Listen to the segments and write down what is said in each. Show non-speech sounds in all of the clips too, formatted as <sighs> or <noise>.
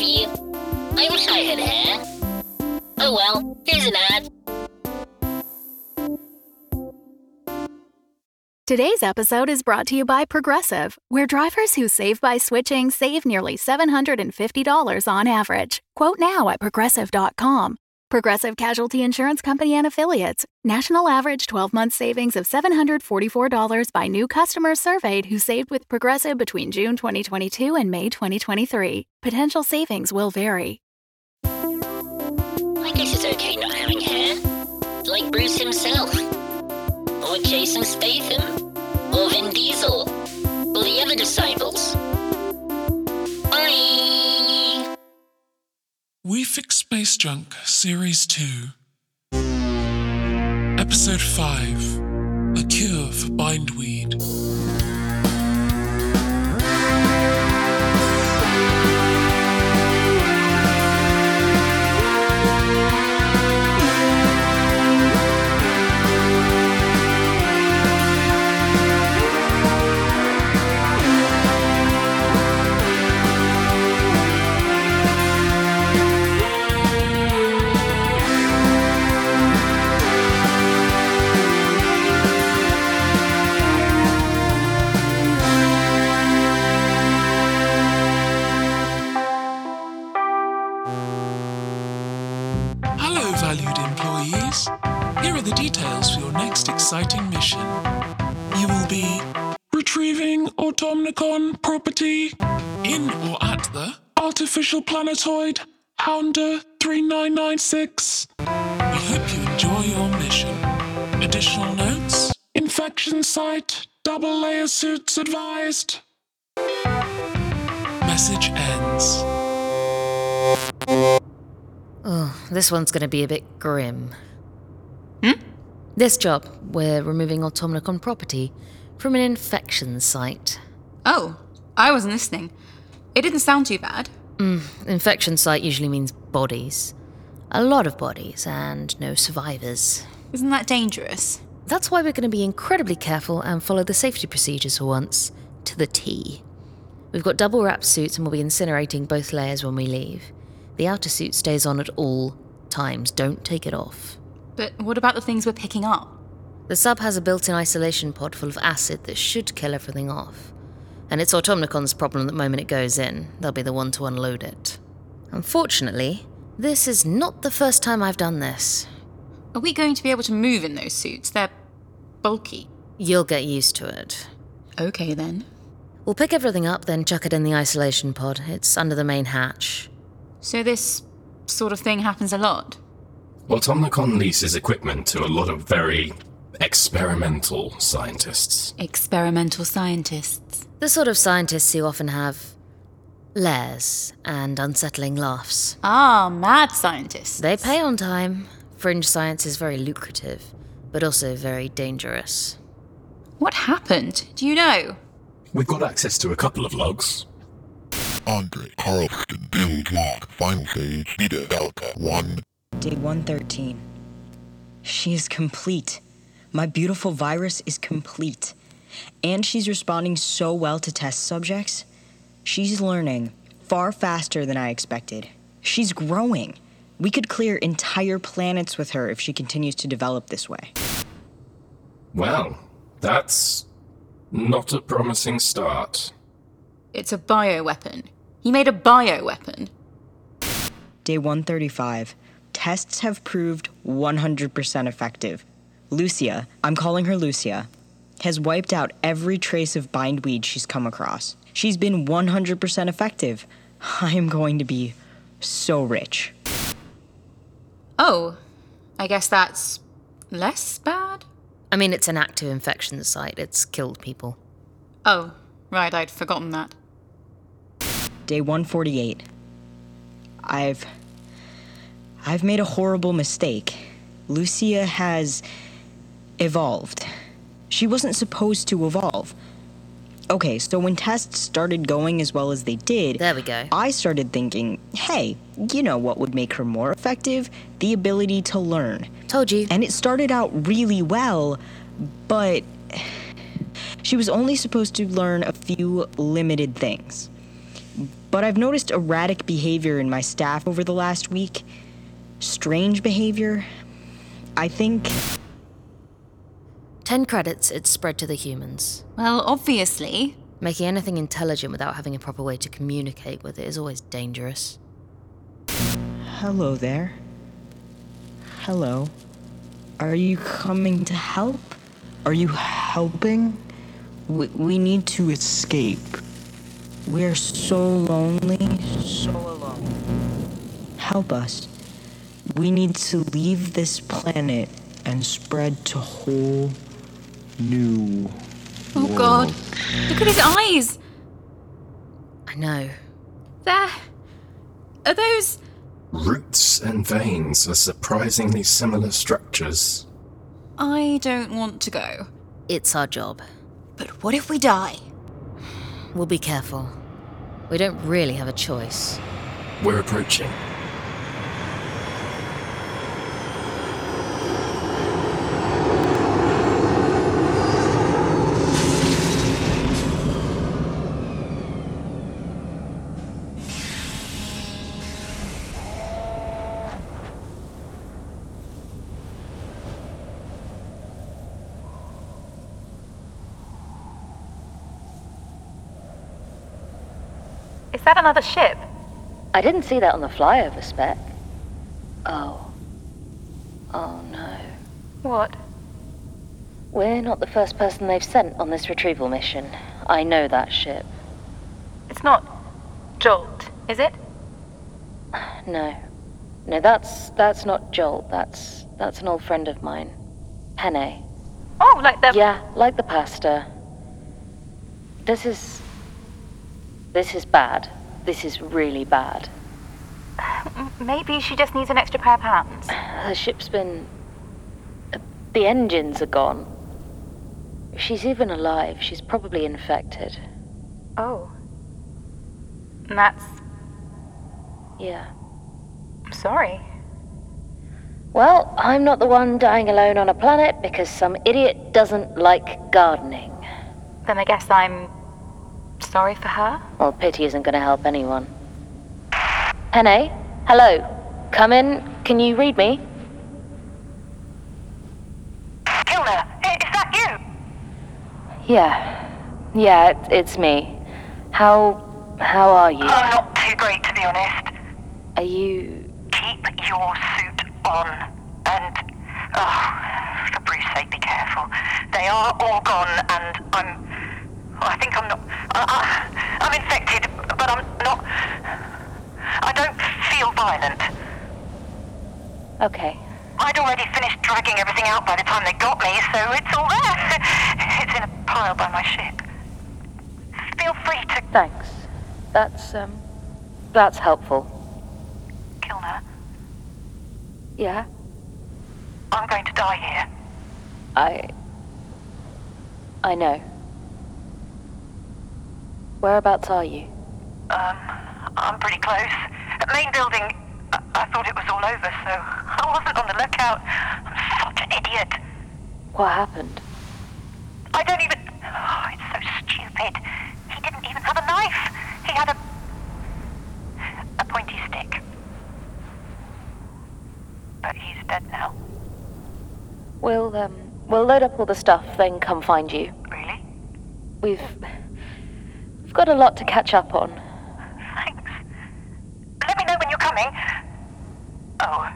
You? I wish I had hair. Oh well, here's an ad. Today's episode is brought to you by Progressive, where drivers who save by switching save nearly $750 on average. Quote now at progressive.com. Progressive Casualty Insurance Company and Affiliates. National average 12 month savings of $744 by new customers surveyed who saved with Progressive between June 2022 and May 2023. Potential savings will vary. I guess it's okay not having hair. Like Bruce himself. Or Jason Statham. Or Vin Diesel. Or the other disciples. We Fix Space Junk Series 2. Episode 5 A Cure for Bindweed. For exciting mission. You will be retrieving Automnicon property in or at the artificial planetoid Hounder 3996. We hope you enjoy your mission. Additional notes? Infection site, double layer suits advised. Message ends. Oh, this one's going to be a bit grim. Hmm? This job, we're removing Automnicon property from an infection site. Oh, I wasn't listening. It didn't sound too bad. Mm, infection site usually means bodies. A lot of bodies and no survivors. Isn't that dangerous? That's why we're going to be incredibly careful and follow the safety procedures for once, to the T. We've got double wrap suits and we'll be incinerating both layers when we leave. The outer suit stays on at all times, don't take it off. But what about the things we're picking up? The sub has a built in isolation pod full of acid that should kill everything off. And it's Automnicon's problem the moment it goes in. They'll be the one to unload it. Unfortunately, this is not the first time I've done this. Are we going to be able to move in those suits? They're bulky. You'll get used to it. Okay then. We'll pick everything up, then chuck it in the isolation pod. It's under the main hatch. So this sort of thing happens a lot. Automnicon leases equipment to a lot of very experimental scientists. Experimental scientists. The sort of scientists who often have lairs and unsettling laughs. Ah, mad scientists. They pay on time. Fringe science is very lucrative, but also very dangerous. What happened? Do you know? We've got access to a couple of logs. Andre Carlston build log final stage beta delta 1 Day 113. She is complete. My beautiful virus is complete. And she's responding so well to test subjects. She's learning far faster than I expected. She's growing. We could clear entire planets with her if she continues to develop this way. Well, that's not a promising start. It's a bioweapon. He made a bioweapon. Day 135. Tests have proved 100% effective. Lucia, I'm calling her Lucia, has wiped out every trace of bindweed she's come across. She's been 100% effective. I am going to be so rich. Oh, I guess that's less bad? I mean, it's an active infection site, it's killed people. Oh, right, I'd forgotten that. Day 148. I've. I've made a horrible mistake. Lucia has evolved. She wasn't supposed to evolve. Okay, so when tests started going as well as they did, There we go. I started thinking, hey, you know what would make her more effective? The ability to learn. Told you. And it started out really well, but she was only supposed to learn a few limited things. but I've noticed erratic behavior in my staff over the last week. Strange behavior. I think. 10 credits, it's spread to the humans. Well, obviously. Making anything intelligent without having a proper way to communicate with it is always dangerous. Hello there. Hello. Are you coming to help? Are you helping? We, we need to escape. We're so lonely, so alone. Help us. We need to leave this planet and spread to whole new. Oh god. Look at his eyes. I know. There. Are those. Roots and veins are surprisingly similar structures. I don't want to go. It's our job. But what if we die? We'll be careful. We don't really have a choice. We're approaching. Is that another ship? I didn't see that on the flyover spec. Oh. Oh no. What? We're not the first person they've sent on this retrieval mission. I know that ship. It's not Jolt, is it? <sighs> No. No, that's that's not Jolt. That's that's an old friend of mine. Penne. Oh, like the. Yeah, like the pasta. This is this is bad. This is really bad. Maybe she just needs an extra pair of hands. <sighs> Her ship's been uh, the engines are gone. If she's even alive, she's probably infected. Oh. That's. Yeah. I'm sorry. Well, I'm not the one dying alone on a planet because some idiot doesn't like gardening. Then I guess I'm. Sorry for her? Well, pity isn't going to help anyone. Penne, hello. Come in. Can you read me? Kilner, is that you? Yeah. Yeah, it, it's me. How. how are you? I'm not too great, to be honest. Are you. Keep your suit on. And, oh, for Bruce's sake, be careful. They are all gone, and I'm. I think I'm not. I, I, I'm infected, but I'm not. I don't feel violent. Okay. I'd already finished dragging everything out by the time they got me, so it's all there. <laughs> It's in a pile by my ship. Feel free to. Thanks. That's, um. That's helpful. Kilner, Yeah? I'm going to die here. I. I know. Whereabouts are you? Um, I'm pretty close. Main building, I, I thought it was all over, so I wasn't on the lookout. I'm such an idiot. What happened? I don't even. Oh, it's so stupid. He didn't even have a knife. He had a. a pointy stick. But he's dead now. We'll, um. We'll load up all the stuff, then come find you. Really? We've. We've got a lot to catch up on. Thanks. Let me know when you're coming. Oh.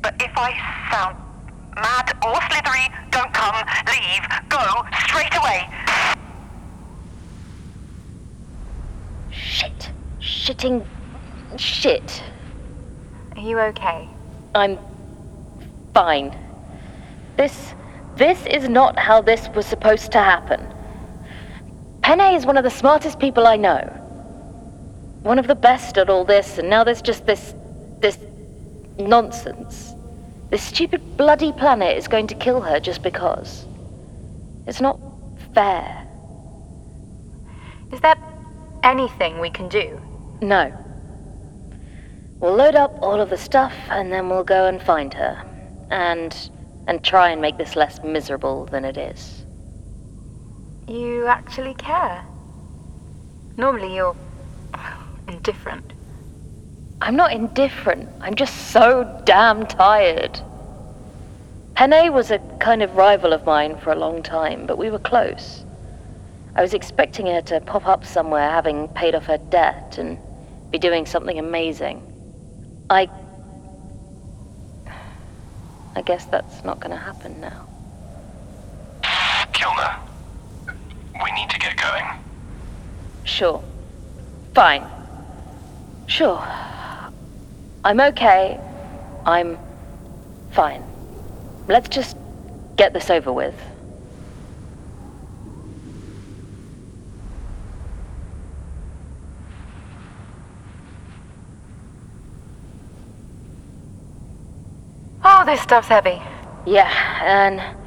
But if I sound mad or slithery, don't come, leave, go, straight away. Shit. Shitting. Shit. Are you okay? I'm. fine. This. This is not how this was supposed to happen. Penne is one of the smartest people I know. One of the best at all this, and now there's just this. this. nonsense. This stupid bloody planet is going to kill her just because. It's not fair. Is there anything we can do? No. We'll load up all of the stuff and then we'll go and find her. And. and try and make this less miserable than it is. You actually care? Normally you're indifferent. I'm not indifferent. I'm just so damn tired. Penne was a kind of rival of mine for a long time, but we were close. I was expecting her to pop up somewhere having paid off her debt and be doing something amazing. I. I guess that's not gonna happen now. Kilner, we need to get going. Sure. Fine. Sure. I'm okay. I'm fine. Let's just get this over with. Oh, this stuff's heavy. Yeah, and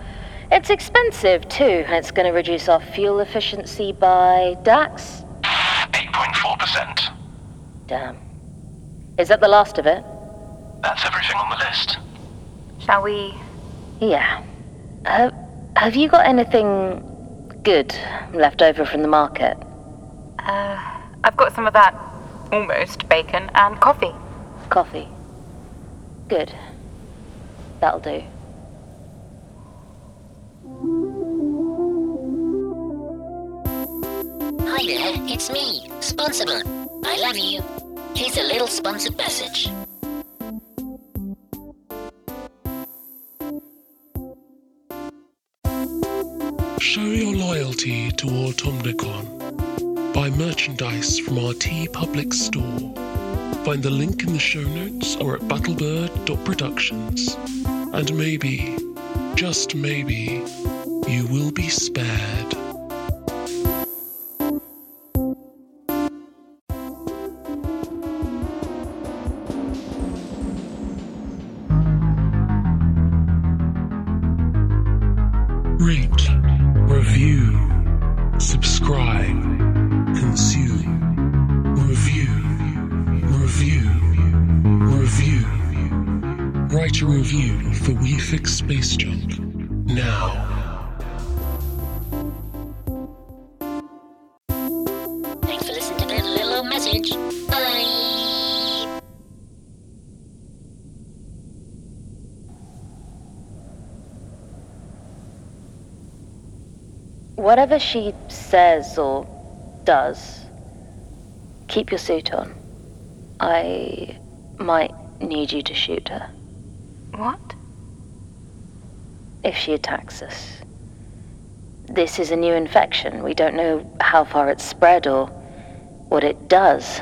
it's expensive too. It's going to reduce our fuel efficiency by Dax. 8.4%. Damn. Is that the last of it? That's everything on the list. Shall we? Yeah. Have, have you got anything good left over from the market? Uh, I've got some of that almost bacon and coffee. Coffee. Good. That'll do. Hi there, it's me, Sponsor I love you. Here's a little sponsored message. Show your loyalty to Automnicon. Buy merchandise from our TeePublic store. Find the link in the show notes or at battlebird.productions. And maybe, just maybe, you will be spared. Whatever she says or does, keep your suit on. I might need you to shoot her What? if she attacks us. This is a new infection. We don't know how far it's spread or what it does,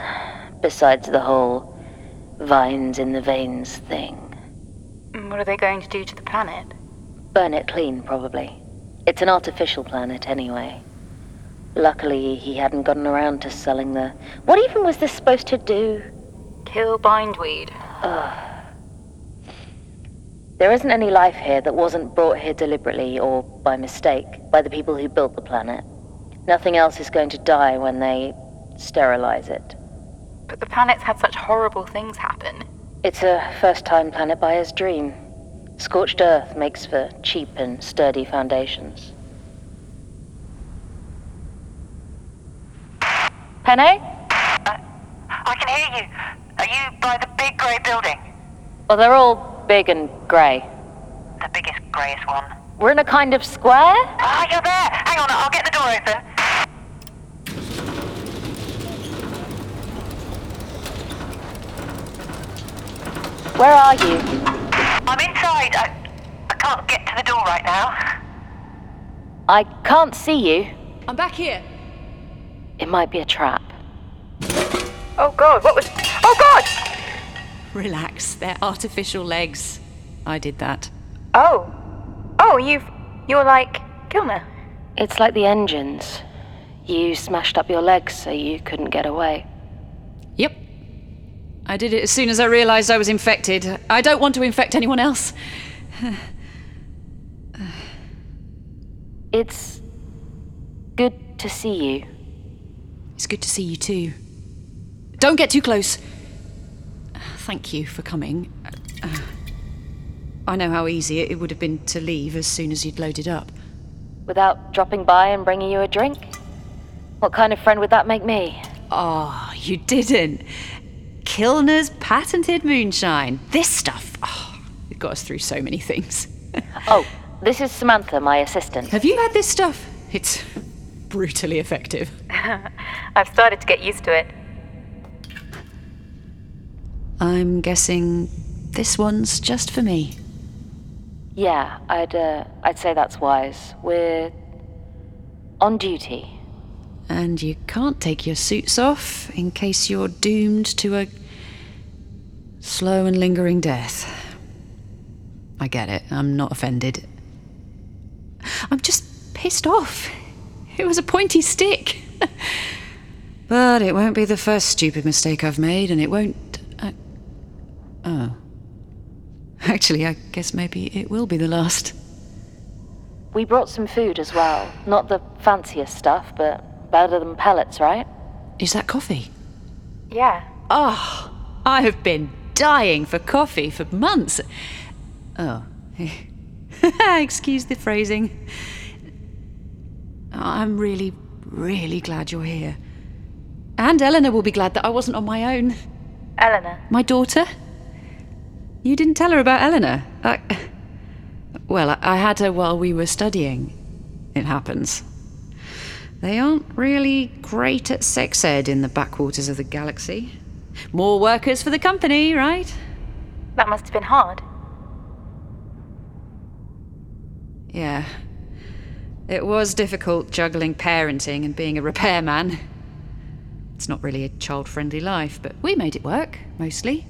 besides the whole vines in the veins thing. What are they going to do to the planet? Burn it clean, probably. It's an artificial planet, anyway. Luckily, he hadn't gotten around to selling the. What even was this supposed to do? Kill bindweed. There isn't any life here that wasn't brought here deliberately or by mistake by the people who built the planet. Nothing else is going to die when they sterilize it. But the planet's had such horrible things happen. It's a first time planet buyer's dream. Scorched earth makes for cheap and sturdy foundations. Penne? I can hear you. Are you by the big grey building? Well, they're all big and grey. The biggest, greyest one. We're in a kind of square? Ah, you're there! Hang on, I'll get the door open. Where are you? I'm inside. I, I can't get to the door right now. I can't see you. I'm back here. It might be a trap. Oh god, what was. Oh god! Relax, they're artificial legs. I did that. Oh. Oh, you've. You're like. Kilner. It's like the engines. You smashed up your legs so you couldn't get away. I did it as soon as I realized I was infected. I don't want to infect anyone else. <sighs> It's good to see you. It's good to see you too. Don't get too close. Thank you for coming. Uh, <sighs> I know how easy it would have been to leave as soon as you'd loaded up. Without dropping by and bringing you a drink? What kind of friend would that make me? Ah, you didn't. Kilner's patented moonshine. This stuff, oh, it got us through so many things. <laughs> Oh, this is Samantha, my assistant. Have you had this stuff? It's brutally effective. <laughs> I've started to get used to it. I'm guessing this one's just for me. Yeah, I'd uh, I'd say that's wise. We're on duty. And you can't take your suits off in case you're doomed to a slow and lingering death. I get it. I'm not offended. I'm just pissed off. It was a pointy stick. <laughs> but it won't be the first stupid mistake I've made, and it won't. Uh, oh. Actually, I guess maybe it will be the last. We brought some food as well. Not the fanciest stuff, but better than pellets, right? Is that coffee? Yeah. Oh, I have been dying for coffee for months. Oh. <laughs> Excuse the phrasing. I'm really, really glad you're here. And Eleanor will be glad that I wasn't on my own. Eleanor. My daughter? You didn't tell her about Eleanor? I, well, I had her while we were studying. It happens. They aren't really great at sex ed in the backwaters of the galaxy. More workers for the company, right? That must have been hard. Yeah. It was difficult juggling parenting and being a repairman. It's not really a child friendly life, but we made it work, mostly.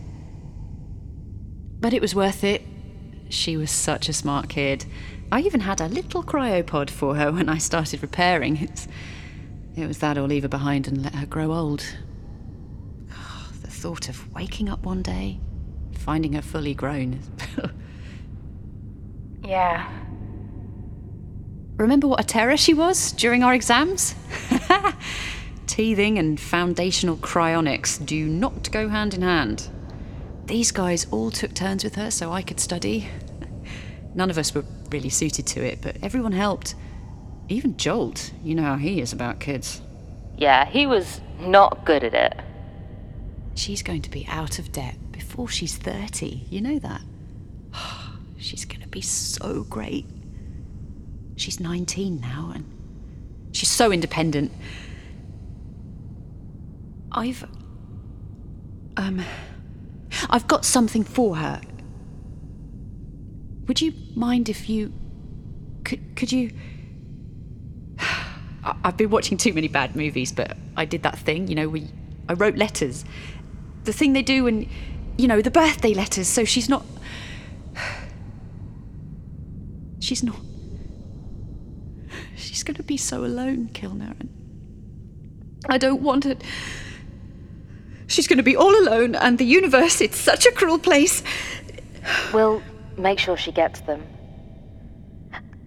But it was worth it. She was such a smart kid. I even had a little cryopod for her when I started repairing. It's, it was that or leave her behind and let her grow old. The thought of waking up one day, finding her fully grown. yeah. Remember what a terror she was during our exams? <laughs> Teething and foundational cryonics do not go hand in hand. These guys all took turns with her so I could study. None of us were really suited to it, but everyone helped. Even Jolt. You know how he is about kids. Yeah, he was not good at it. She's going to be out of debt before she's 30. You know that? <sighs> She's going to be so great. She's 19 now, and she's so independent. I've. Um. I've got something for her. Would you mind if you. Could, could you. <sighs> I've been watching too many bad movies, but I did that thing, you know, we. I wrote letters. The thing they do and You know, the birthday letters, so she's not. She's not. She's going to be so alone, Kilner, and I don't want it. She's going to be all alone, and the universe, it's such a cruel place. We'll make sure she gets them.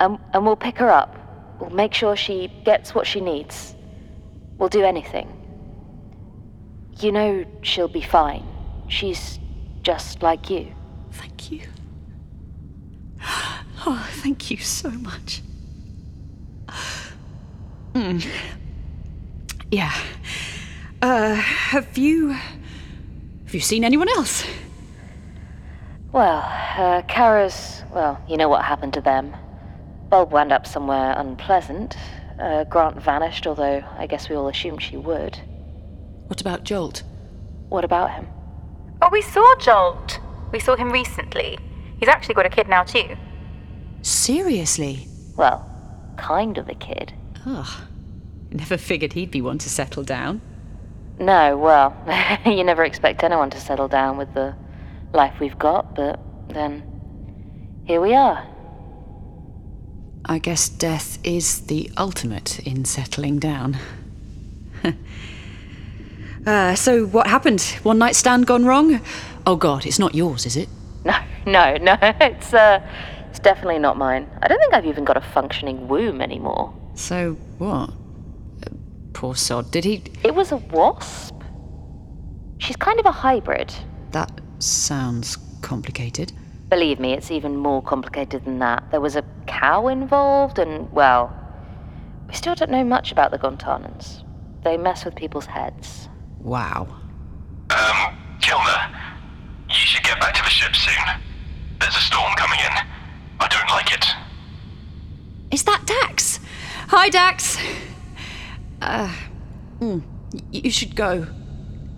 Um, and we'll pick her up. We'll make sure she gets what she needs. We'll do anything. You know she'll be fine. She's just like you. Thank you. Oh, thank you so much. Mm. Yeah. Uh, have you. Have you seen anyone else? Well, uh, Kara's. Well, you know what happened to them. Bulb wound up somewhere unpleasant. Uh, Grant vanished, although I guess we all assumed she would. What about Jolt? What about him? Oh, we saw Jolt. We saw him recently. He's actually got a kid now, too. Seriously? Well, kind of a kid. Ugh. Never figured he'd be one to settle down. No, well, <laughs> you never expect anyone to settle down with the life we've got, but then here we are. I guess death is the ultimate in settling down. Uh, so, what happened? One night stand gone wrong? Oh god, it's not yours, is it? <laughs> No, no, no. It's uh, it's definitely not mine. I don't think I've even got a functioning womb anymore. So, what? Poor sod. Did he. It was a wasp. She's kind of a hybrid. That sounds complicated. Believe me, it's even more complicated than that. There was a cow involved, and, well, we still don't know much about the Gontanans. They mess with people's heads. Wow. Um, Kilner, you should get back to the ship soon. There's a storm coming in. I don't like it. Is that Dax? Hi, Dax. Uh, mm, y- you should go.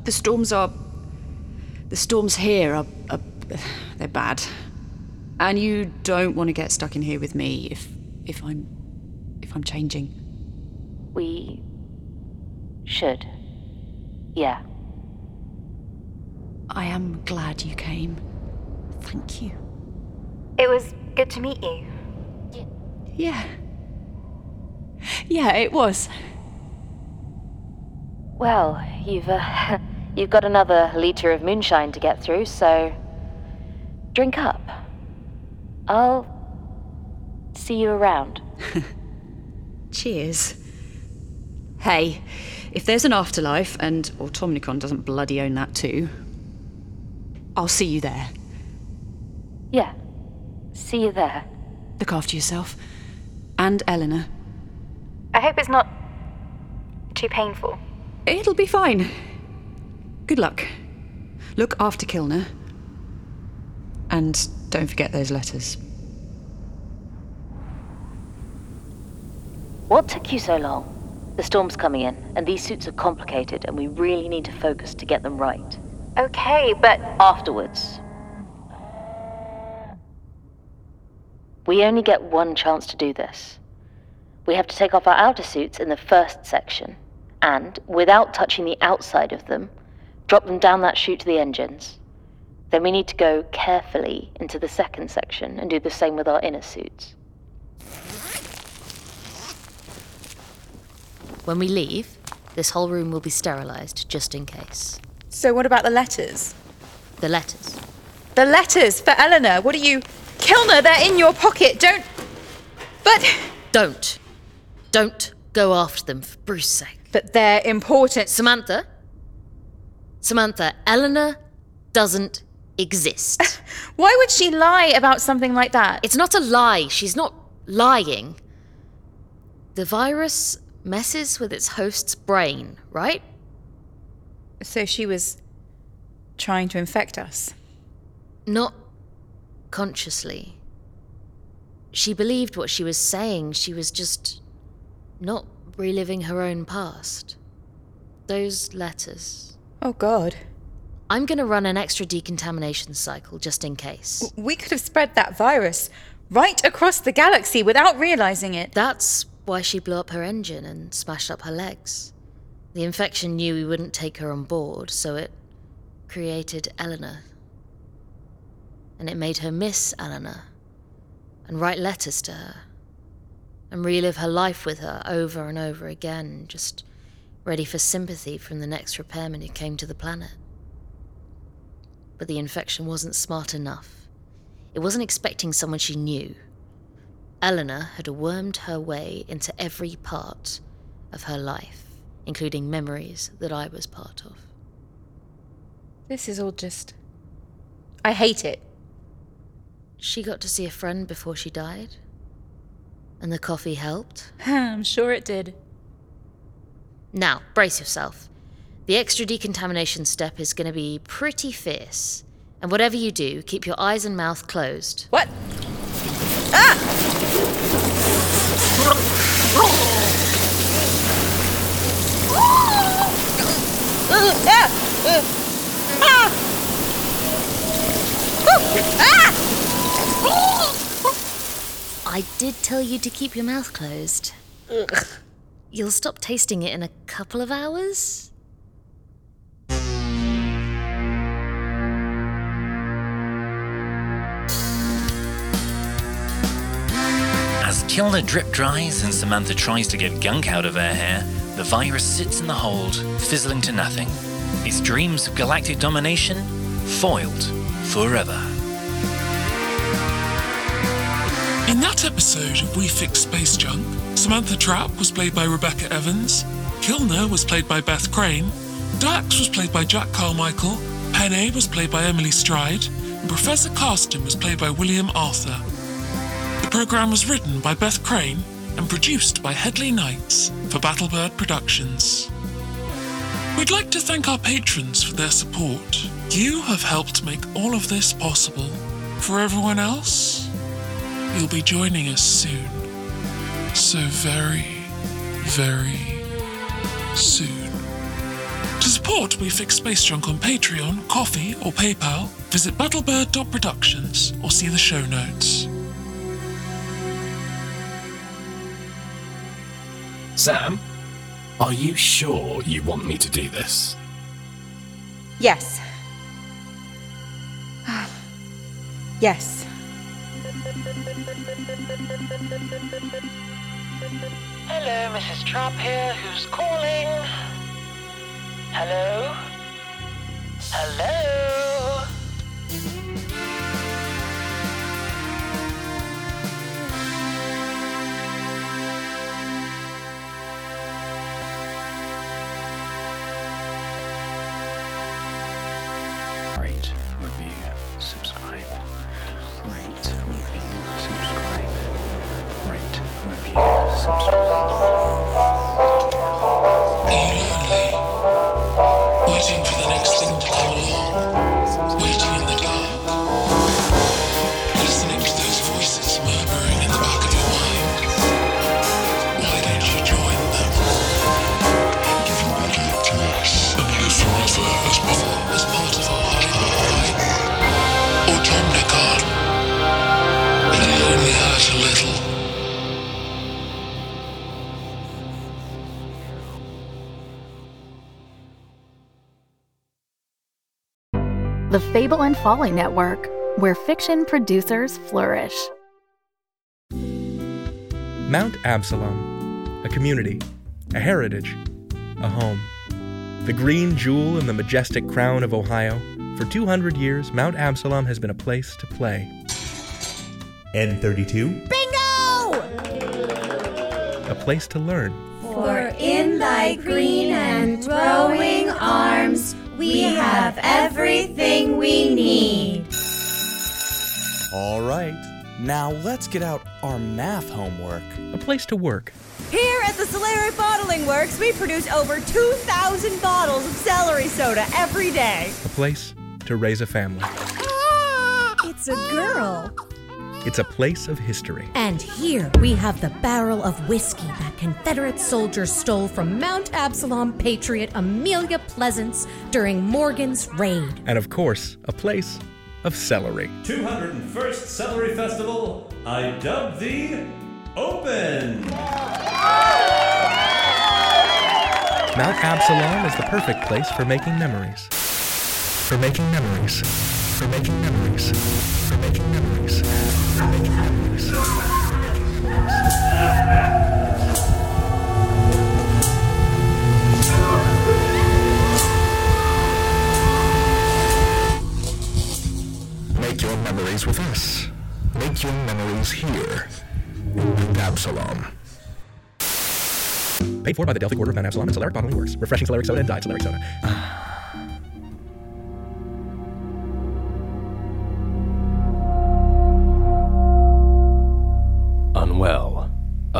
The storms are. The storms here are, are. They're bad. And you don't want to get stuck in here with me if. if I'm. if I'm changing. We should. Yeah. I am glad you came. Thank you. It was good to meet you. Yeah. Yeah, it was. Well, you've uh, <laughs> you've got another liter of moonshine to get through, so drink up. I'll see you around. <laughs> Cheers. Hey, if there's an afterlife, and Automnicon doesn't bloody own that too, I'll see you there. Yeah. See you there. Look after yourself. And Eleanor. I hope it's not too painful. It'll be fine. Good luck. Look after Kilner. And don't forget those letters. What took you so long? The storm's coming in, and these suits are complicated, and we really need to focus to get them right. Okay, but Afterwards. We only get one chance to do this. We have to take off our outer suits in the first section, and, without touching the outside of them, drop them down that chute to the engines. Then we need to go carefully into the second section and do the same with our inner suits. When we leave, this whole room will be sterilized just in case. So, what about the letters? The letters. The letters for Eleanor. What are you. Kilner, they're in your pocket. Don't. But. Don't. Don't go after them for Bruce's sake. But they're important. Samantha? Samantha, Eleanor doesn't exist. <laughs> Why would she lie about something like that? It's not a lie. She's not lying. The virus messes with its host's brain, right? So she was trying to infect us. Not consciously. She believed what she was saying. She was just not reliving her own past. Those letters. Oh, God. I'm going to run an extra decontamination cycle just in case. We could have spread that virus right across the galaxy without realizing it. That's why she blew up her engine and smashed up her legs. The infection knew we wouldn't take her on board, so it created Eleanor. And it made her miss Eleanor and write letters to her and relive her life with her over and over again, just ready for sympathy from the next repairman who came to the planet. But the infection wasn't smart enough. It wasn't expecting someone she knew. Eleanor had wormed her way into every part of her life, including memories that I was part of. This is all just. I hate it. She got to see a friend before she died. And the coffee helped. <laughs> I'm sure it did. Now, brace yourself. The extra decontamination step is going to be pretty fierce. And whatever you do, keep your eyes and mouth closed. What? Ah! I did tell you to keep your mouth closed. You'll stop tasting it in a couple of hours? As Kilner drip dries and Samantha tries to get gunk out of her hair, the virus sits in the hold, fizzling to nothing. Its dreams of galactic domination foiled forever. In that episode of We Fix Space Junk, Samantha Trapp was played by Rebecca Evans, Kilner was played by Beth Crane, Dax was played by Jack Carmichael, Penne was played by Emily Stride, and Professor Carston was played by William Arthur. The programme was written by Beth Crane and produced by Headley Knights for Battlebird Productions. We'd like to thank our patrons for their support. You have helped make all of this possible. For everyone else, you'll be joining us soon. So very, very soon. To support We Fix Space Junk on Patreon, Ko-fi, or PayPal, visit battlebird.productions or see the show notes. Sam, are you sure you want me to do this? Yes. yes. Hello, Mrs. Trapp here. Who's calling? Hello? Hello? Folly Network, where fiction producers flourish. Mount Absalom, a community, a heritage, a home. The green jewel in the majestic crown of Ohio, for 200 years, Mount Absalom has been a place to play. N32, Bingo! A place to learn. For in thy green and growing arms we have everything we need. All right, now let's get out our math homework. A place to work. Here at the Solaric Bottling Works, we produce over 2,000 bottles of celery soda every day. A place to raise a family. It's a girl. It's a place of history. And here we have the barrel of whiskey that Confederate soldiers stole from Mount Absalom patriot Amelia Pleasance during Morgan's raid. And of course, a place of celery. 201st Celery Festival, I dub thee Open! Mount Absalom is the perfect place for making memories. For making memories. For making memories. For making memories. For making memories. Make your memories with us. Make your memories here. in Absalom. Paid for by the Delphic Order of Mount Absalom and Solaric Bottling Works. Refreshing Solaric Soda and Diet Solaric Soda. <sighs> <sighs>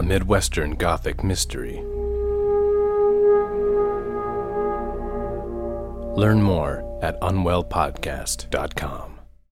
Midwestern Gothic mystery. Learn more at unwellpodcast.com.